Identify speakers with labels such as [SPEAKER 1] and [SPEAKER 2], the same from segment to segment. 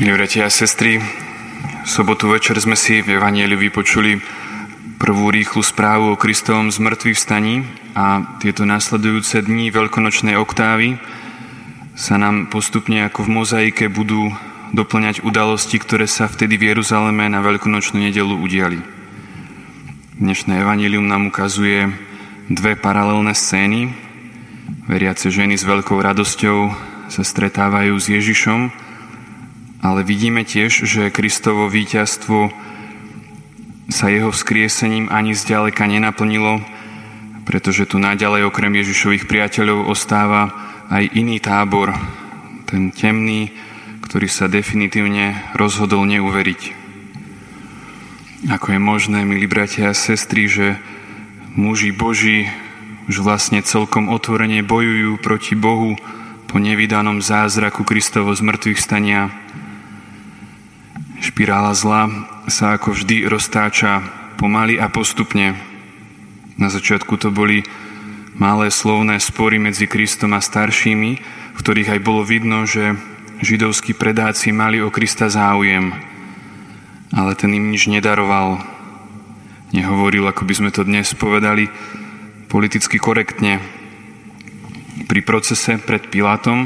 [SPEAKER 1] Milí bratia a sestry, v sobotu večer sme si v Evangeliu vypočuli prvú rýchlu správu o Kristovom zmrtvých vstaní a tieto následujúce dni veľkonočnej oktávy sa nám postupne ako v mozaike budú doplňať udalosti, ktoré sa vtedy v Jeruzaleme na veľkonočnú nedelu udiali. Dnešné Evangelium nám ukazuje dve paralelné scény. Veriace ženy s veľkou radosťou sa stretávajú s Ježišom, ale vidíme tiež, že Kristovo víťazstvo sa jeho vzkriesením ani zďaleka nenaplnilo, pretože tu naďalej okrem Ježišových priateľov ostáva aj iný tábor, ten temný, ktorý sa definitívne rozhodol neuveriť. Ako je možné, milí bratia a sestry, že muži Boží už vlastne celkom otvorene bojujú proti Bohu po nevydanom zázraku Kristovo zmrtvých stania Špirála zla sa ako vždy roztáča pomaly a postupne. Na začiatku to boli malé slovné spory medzi Kristom a staršími, v ktorých aj bolo vidno, že židovskí predáci mali o Krista záujem, ale ten im nič nedaroval. Nehovoril, ako by sme to dnes povedali, politicky korektne. Pri procese pred Pilátom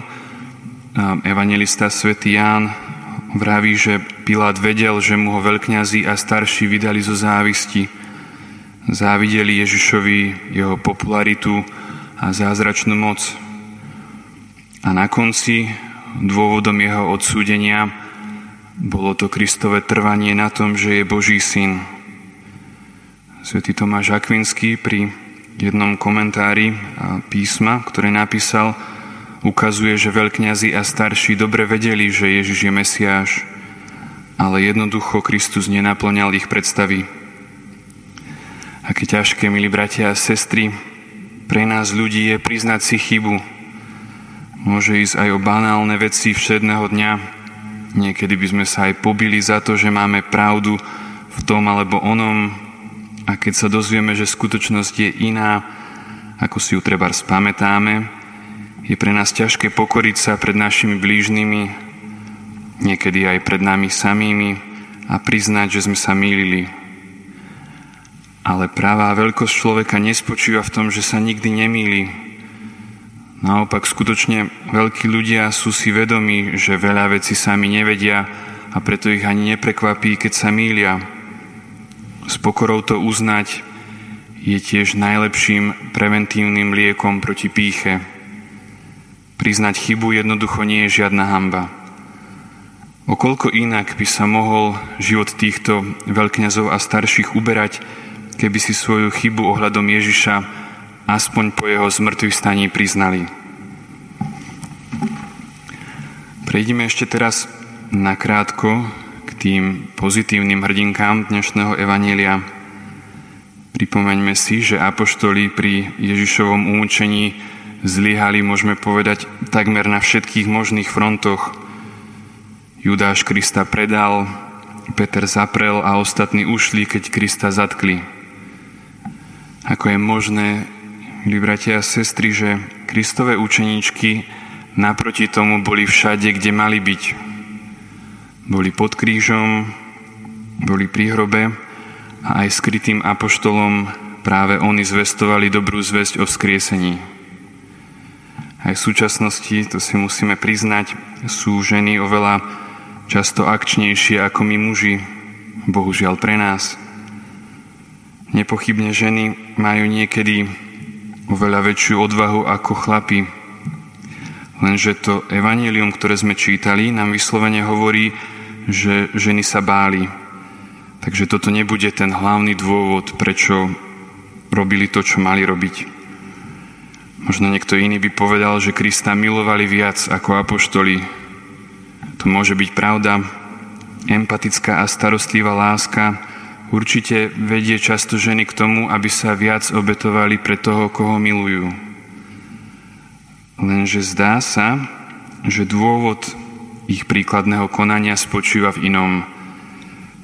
[SPEAKER 1] evangelista svätý Ján Vraví, že Pilát vedel, že mu ho veľkňazí a starší vydali zo závisti. Závideli Ježišovi jeho popularitu a zázračnú moc. A na konci dôvodom jeho odsúdenia bolo to Kristové trvanie na tom, že je Boží syn. Svetý Tomáš Akvinský pri jednom komentári písma, ktoré napísal, ukazuje, že veľkňazi a starší dobre vedeli, že Ježiš je Mesiáš, ale jednoducho Kristus nenaplňal ich predstavy. Aké ťažké, milí bratia a sestry, pre nás ľudí je priznať si chybu. Môže ísť aj o banálne veci všedného dňa. Niekedy by sme sa aj pobili za to, že máme pravdu v tom alebo onom. A keď sa dozvieme, že skutočnosť je iná, ako si ju treba spamätáme, je pre nás ťažké pokoriť sa pred našimi blížnymi, niekedy aj pred nami samými a priznať, že sme sa mýlili. Ale pravá veľkosť človeka nespočíva v tom, že sa nikdy nemýli. Naopak skutočne veľkí ľudia sú si vedomí, že veľa vecí sami nevedia a preto ich ani neprekvapí, keď sa mýlia. S pokorou to uznať je tiež najlepším preventívnym liekom proti píche. Priznať chybu jednoducho nie je žiadna hamba. Okolko inak by sa mohol život týchto veľkňazov a starších uberať, keby si svoju chybu ohľadom Ježiša aspoň po jeho zmrtvých staní priznali. Prejdime ešte teraz nakrátko k tým pozitívnym hrdinkám dnešného Evanielia. Pripomeňme si, že apoštoli pri Ježišovom umúčení zlyhali, môžeme povedať, takmer na všetkých možných frontoch. Judáš Krista predal, Peter zaprel a ostatní ušli, keď Krista zatkli. Ako je možné, milí bratia a sestry, že Kristové učeníčky naproti tomu boli všade, kde mali byť. Boli pod krížom, boli pri hrobe a aj skrytým apoštolom práve oni zvestovali dobrú zväzť o vzkriesení. Aj v súčasnosti, to si musíme priznať, sú ženy oveľa často akčnejšie ako my muži, bohužiaľ pre nás. Nepochybne ženy majú niekedy oveľa väčšiu odvahu ako chlapi. Lenže to evanílium, ktoré sme čítali, nám vyslovene hovorí, že ženy sa báli. Takže toto nebude ten hlavný dôvod, prečo robili to, čo mali robiť. Možno niekto iný by povedal, že Krista milovali viac ako apoštoli. To môže byť pravda. Empatická a starostlivá láska určite vedie často ženy k tomu, aby sa viac obetovali pre toho, koho milujú. Lenže zdá sa, že dôvod ich príkladného konania spočíva v inom.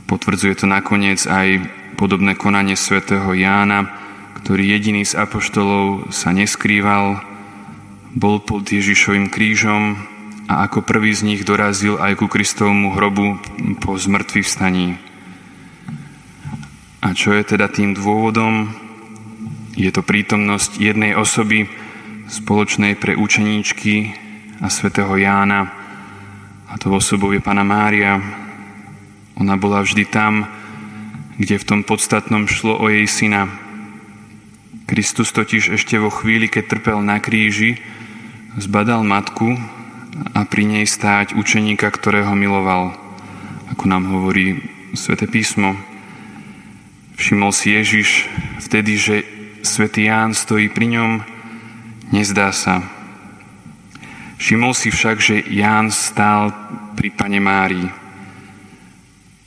[SPEAKER 1] Potvrdzuje to nakoniec aj podobné konanie svätého Jána, ktorý jediný z apoštolov sa neskrýval, bol pod Ježišovým krížom a ako prvý z nich dorazil aj ku Kristovmu hrobu po zmrtvých vstaní. A čo je teda tým dôvodom? Je to prítomnosť jednej osoby, spoločnej pre učeníčky a svätého Jána, a to osobou je Pana Mária. Ona bola vždy tam, kde v tom podstatnom šlo o jej syna. Kristus totiž ešte vo chvíli, keď trpel na kríži, zbadal matku a pri nej stáť učeníka, ktorého miloval, ako nám hovorí Svete písmo. Všimol si Ježiš vtedy, že svätý Ján stojí pri ňom, nezdá sa. Všimol si však, že Ján stál pri pane Márii.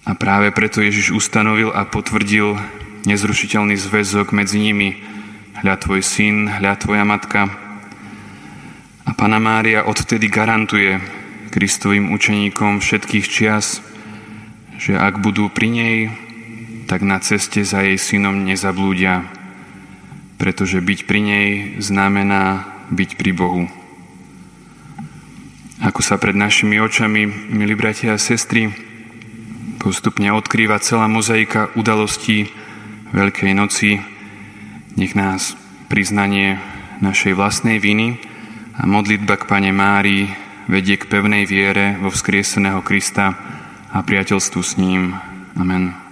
[SPEAKER 1] A práve preto Ježiš ustanovil a potvrdil nezrušiteľný zväzok medzi nimi. Hľa tvoj syn, hľa tvoja matka. A Pana Mária odvtedy garantuje Kristovým učeníkom všetkých čias, že ak budú pri nej, tak na ceste za jej synom nezablúdia, pretože byť pri nej znamená byť pri Bohu. Ako sa pred našimi očami, milí bratia a sestry, postupne odkrýva celá mozaika udalostí Veľkej noci, nech nás priznanie našej vlastnej viny, a modlitba k Pane Márii vedie k pevnej viere vo vzkrieseného Krista a priateľstvu s ním. Amen.